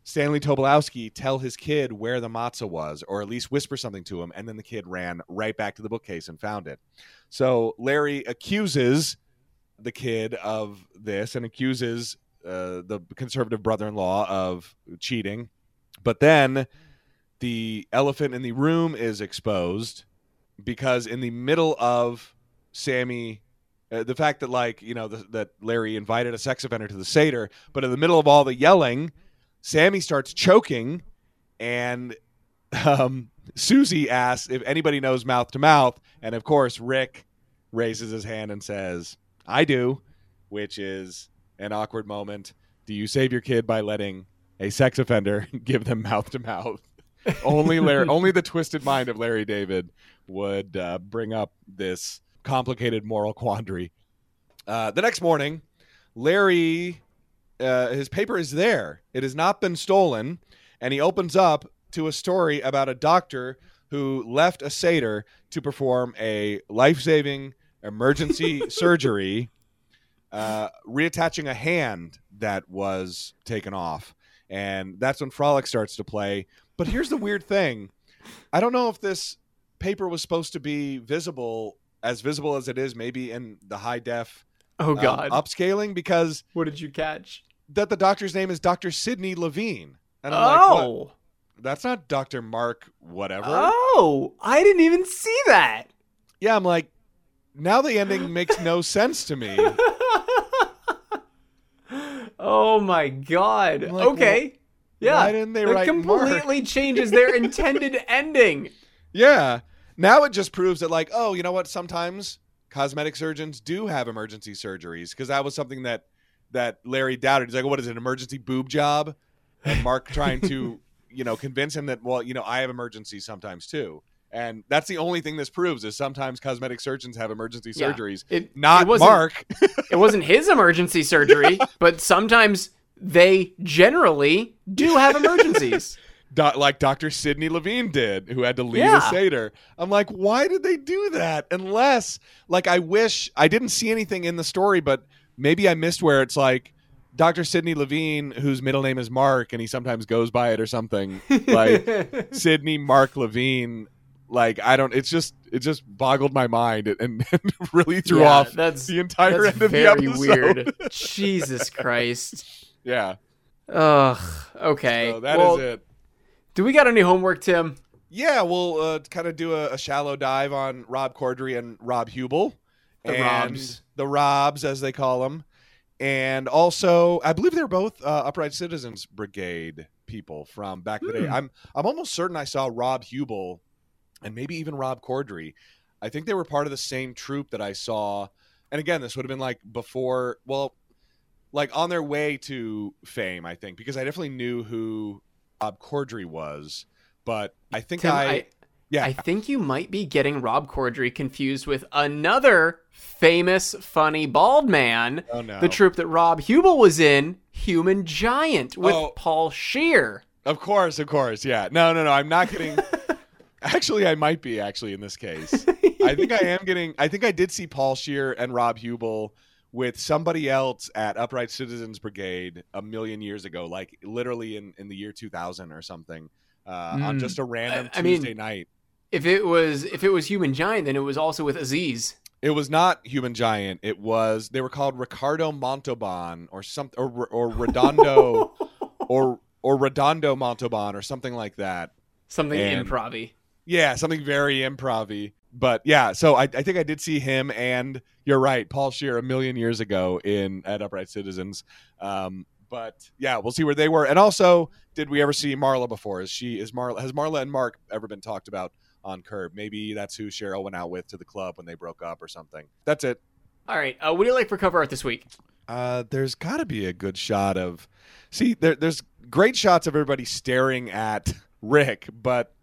stanley tobolowsky tell his kid where the matzah was or at least whisper something to him and then the kid ran right back to the bookcase and found it so larry accuses the kid of this and accuses uh, the conservative brother-in-law of cheating, but then the elephant in the room is exposed because in the middle of Sammy. Uh, the fact that, like, you know, the, that Larry invited a sex offender to the Seder, but in the middle of all the yelling, Sammy starts choking, and um, Susie asks if anybody knows mouth to mouth, and of course Rick raises his hand and says, "I do," which is an awkward moment. Do you save your kid by letting a sex offender give them mouth to mouth? Only Larry, only the twisted mind of Larry David would uh, bring up this complicated moral quandary. Uh, the next morning, Larry, uh, his paper is there. It has not been stolen, and he opens up to a story about a doctor who left a Seder to perform a life saving emergency surgery, uh, reattaching a hand that was taken off. And that's when Frolic starts to play. But here's the weird thing I don't know if this paper was supposed to be visible, as visible as it is, maybe in the high def Oh um, God! upscaling, because what did you catch? that the doctor's name is Dr. Sidney Levine. And I'm like, what? oh, That's not Dr. Mark, whatever. oh! I didn't even see that. Yeah, I'm like, now the ending makes no sense to me. oh my God! Like, okay, yeah. why didn't they that write completely changes their intended ending. Yeah. Now it just proves that, like, oh, you know what? Sometimes cosmetic surgeons do have emergency surgeries because that was something that that Larry doubted. He's like, what is it, an emergency boob job? And Mark trying to, you know, convince him that, well, you know, I have emergencies sometimes too. And that's the only thing this proves is sometimes cosmetic surgeons have emergency Yeah. surgeries. It Not it wasn't, Mark. It wasn't his emergency surgery, but sometimes they generally do have emergencies. Do- like Dr. Sidney Levine did, who had to leave Yeah. a Seder. I'm like, why did they do that? Unless, like, I wish I didn't see anything in the story, but maybe I missed where it's like Dr. Sidney Levine, whose middle name is Mark, and he sometimes goes by it or something. Like Sidney Mark Levine. Like I don't. It's just it just boggled my mind and, and really threw Yeah, off that's the entire that's end of the episode. weird. Jesus Christ. yeah. Ugh. Okay. So that is well, it. Do we got any homework, Tim? Yeah, we'll uh, kind of do a, a shallow dive on Rob Corddry and Rob Huebel. The Robs. The Robs, as they call them. And also, I believe they're both uh, Upright Citizens Brigade people from back in the day. Hmm. I'm I'm almost certain I saw Rob Huebel and maybe even Rob Corddry. I think they were part of the same troop that I saw. And again, this would have been like before, well, like on their way to fame, I think, because I definitely knew who Rob Corddry was. But I think Tim, I, I, yeah, I think you might be getting Rob Corddry confused with another famous, funny bald man. oh no, The troop that Rob Huebel was in, Human Giant, with Oh. Paul Scheer. Of course, of course, yeah. No, no, no. I'm not getting. actually, I might be actually in this case. I think I am getting. I think I did see Paul Scheer and Rob Huebel with somebody else at Upright Citizens Brigade a million years ago, like literally in in the year 2000 or something, uh, on Mm. just a random I- I mean- Tuesday night. If it was if it was Human Giant, then it was also with Aziz. It was not Human Giant. It was they were called Ricardo Montalban or something or or Redondo or or Redondo Montalban or something like that. Something And- improv Yeah, something very improv But yeah, so I, I think I did see him and you're right, Paul Scheer a million years ago in at Upright Citizens. Um, but yeah, we'll see where they were. And also, did we ever see Marla before? Is she is Marla has Marla and Mark ever been talked about on Curb? Maybe that's who Cheryl went out with to the club when they broke up or something. That's it. All right. Uh, what do you like for cover art this week? Uh, there's got to be a good shot of. See, there, there's great shots of everybody staring at Rick, but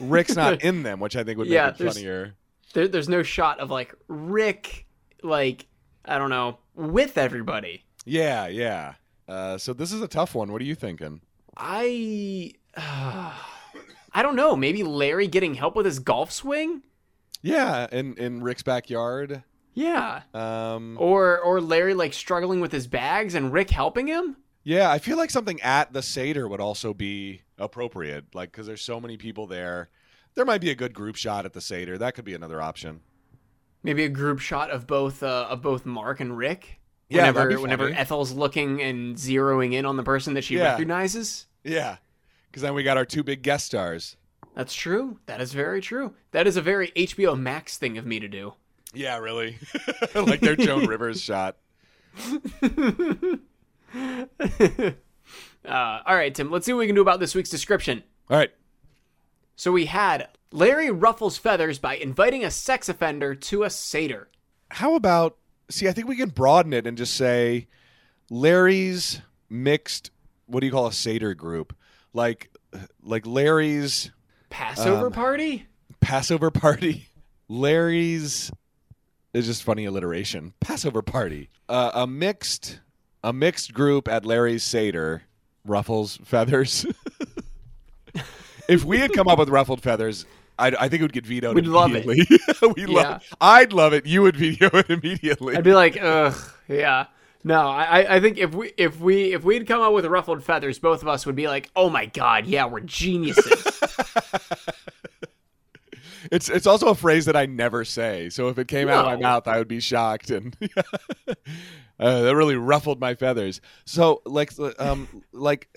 Rick's not in them, which I think would make Yeah, it funnier. There, there's no shot of like Rick, like I don't know, with everybody. Yeah, yeah. Uh, so this is a tough one. What are you thinking? I, I don't know. Maybe Larry getting help with his golf swing. Yeah, in in Rick's backyard. Yeah. Um, Or or Larry like struggling with his bags and Rick helping him. Yeah, I feel like something at the Seder would also be appropriate, like because there's so many people there. There might be a good group shot at the Seder. That could be another option. Maybe a group shot of both uh, of both Mark and Rick. Yeah, whenever whenever. Ethel's looking and zeroing in on the person that she Yeah. recognizes. Yeah, because then we got our two big guest stars. That's true. That is very true. That is a very HBO Max thing of me to do. Yeah, really. like their Joan Rivers shot. Uh, all right, Tim. Let's see what we can do about this week's description. All right. So we had Larry ruffles feathers by inviting a sex offender to a seder. How about see? I think we can broaden it and just say Larry's mixed. What do you call a Seder group? Like, like Larry's Passover Um, party? Passover party. Larry's is just funny alliteration. Passover party. Uh, a mixed, a mixed group at Larry's Seder. Ruffles feathers. if we had come up with ruffled feathers, I, I think it would get vetoed. Immediately. We'd love it. we Yeah. love. I'd love it. You would veto it immediately. I'd be like, ugh, yeah. No, I, I- I think if we if we if we'd come up with ruffled feathers, both of us would be like, oh my god, yeah, we're geniuses. It's it's also a phrase that I never say. So if it came out of my mouth, I would be shocked, and uh, that really ruffled my feathers. So like um like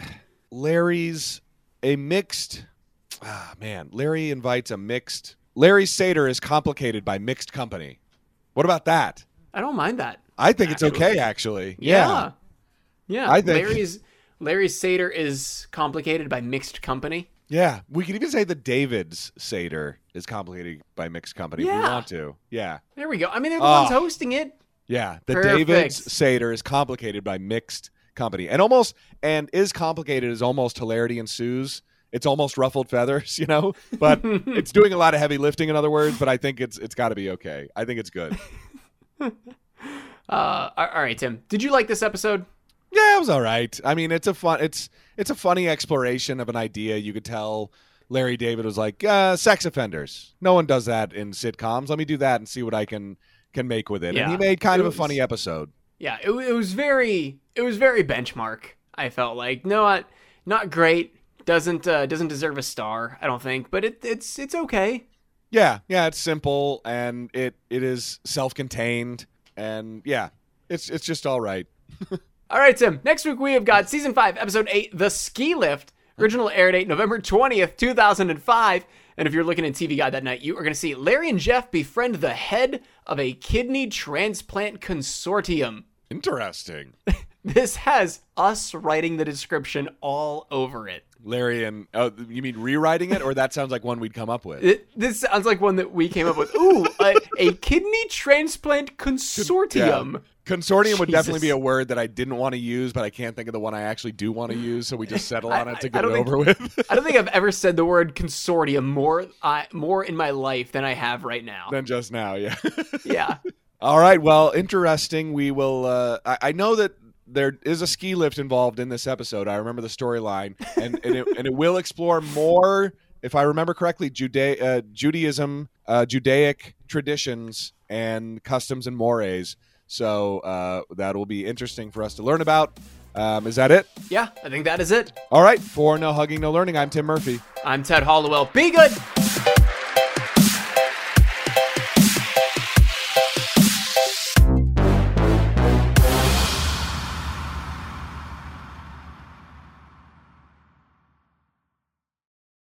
Larry's a mixed ah man Larry invites a mixed Larry's Seder is complicated by mixed company. What about that? I don't mind that. I think it's okay actually. Yeah. Yeah. I think- Larry's Larry's Seder is complicated by mixed company. Yeah, we could even say the David's Seder is complicated by mixed company if we Yeah. want to. Yeah. There we go. I mean, they're the Ah. ones hosting it. Yeah, the Perfect. David's Seder is complicated by mixed company, and almost and is complicated as almost hilarity ensues. It's almost ruffled feathers, you know, but it's doing a lot of heavy lifting. In other words, but I think it's it's got to be okay. I think it's good. Uh, all all right, Tim. Did you like this episode? Yeah, it was all right. I mean, it's a fun it's it's a funny exploration of an idea. You could tell Larry David was like, uh, sex offenders. No one does that in sitcoms. Let me do that and see what I can can make with it. Yeah. and he made kind of a funny episode. Yeah, it, it was very it was very benchmark. I felt like no, not not great. Doesn't uh, doesn't deserve a star. I don't think, but it, it's it's okay. Yeah, yeah, it's simple and it it is self-contained and yeah, it's it's just all right. All right, Tim. Next week we have got season five, episode eight, The Ski Lift. Original air date November twentieth, two thousand and five. And if you're looking at TV Guide that night, you are going to see Larry and Jeff befriend the head of a kidney transplant consortium. Interesting. This has us writing the description all over it. Larry and oh, you mean rewriting it or that sounds like one we'd come up with. It, this sounds like one that we came up with. Ooh, a, a kidney transplant consortium. Consortium would definitely be a word that I didn't want to use, but I can't think of the one I actually do want to use, so we just settle on I- it to get it think- over with. I don't think I've ever said the word consortium more uh, more in my life than I have right now. than just now, yeah. Yeah. All right, well, interesting. We will. Uh, I, I know that there is a ski lift involved in this episode. I remember the storyline, and and it, and it will explore more, if I remember correctly, Juda- uh, Judaism, uh, Judaic traditions and customs and mores. So uh, that will be interesting for us to learn about. Um, is that it? Yeah, I think that is it. All right. For no hugging, no learning. I'm Tim Murphy. I'm Ted Hollowell. Be good.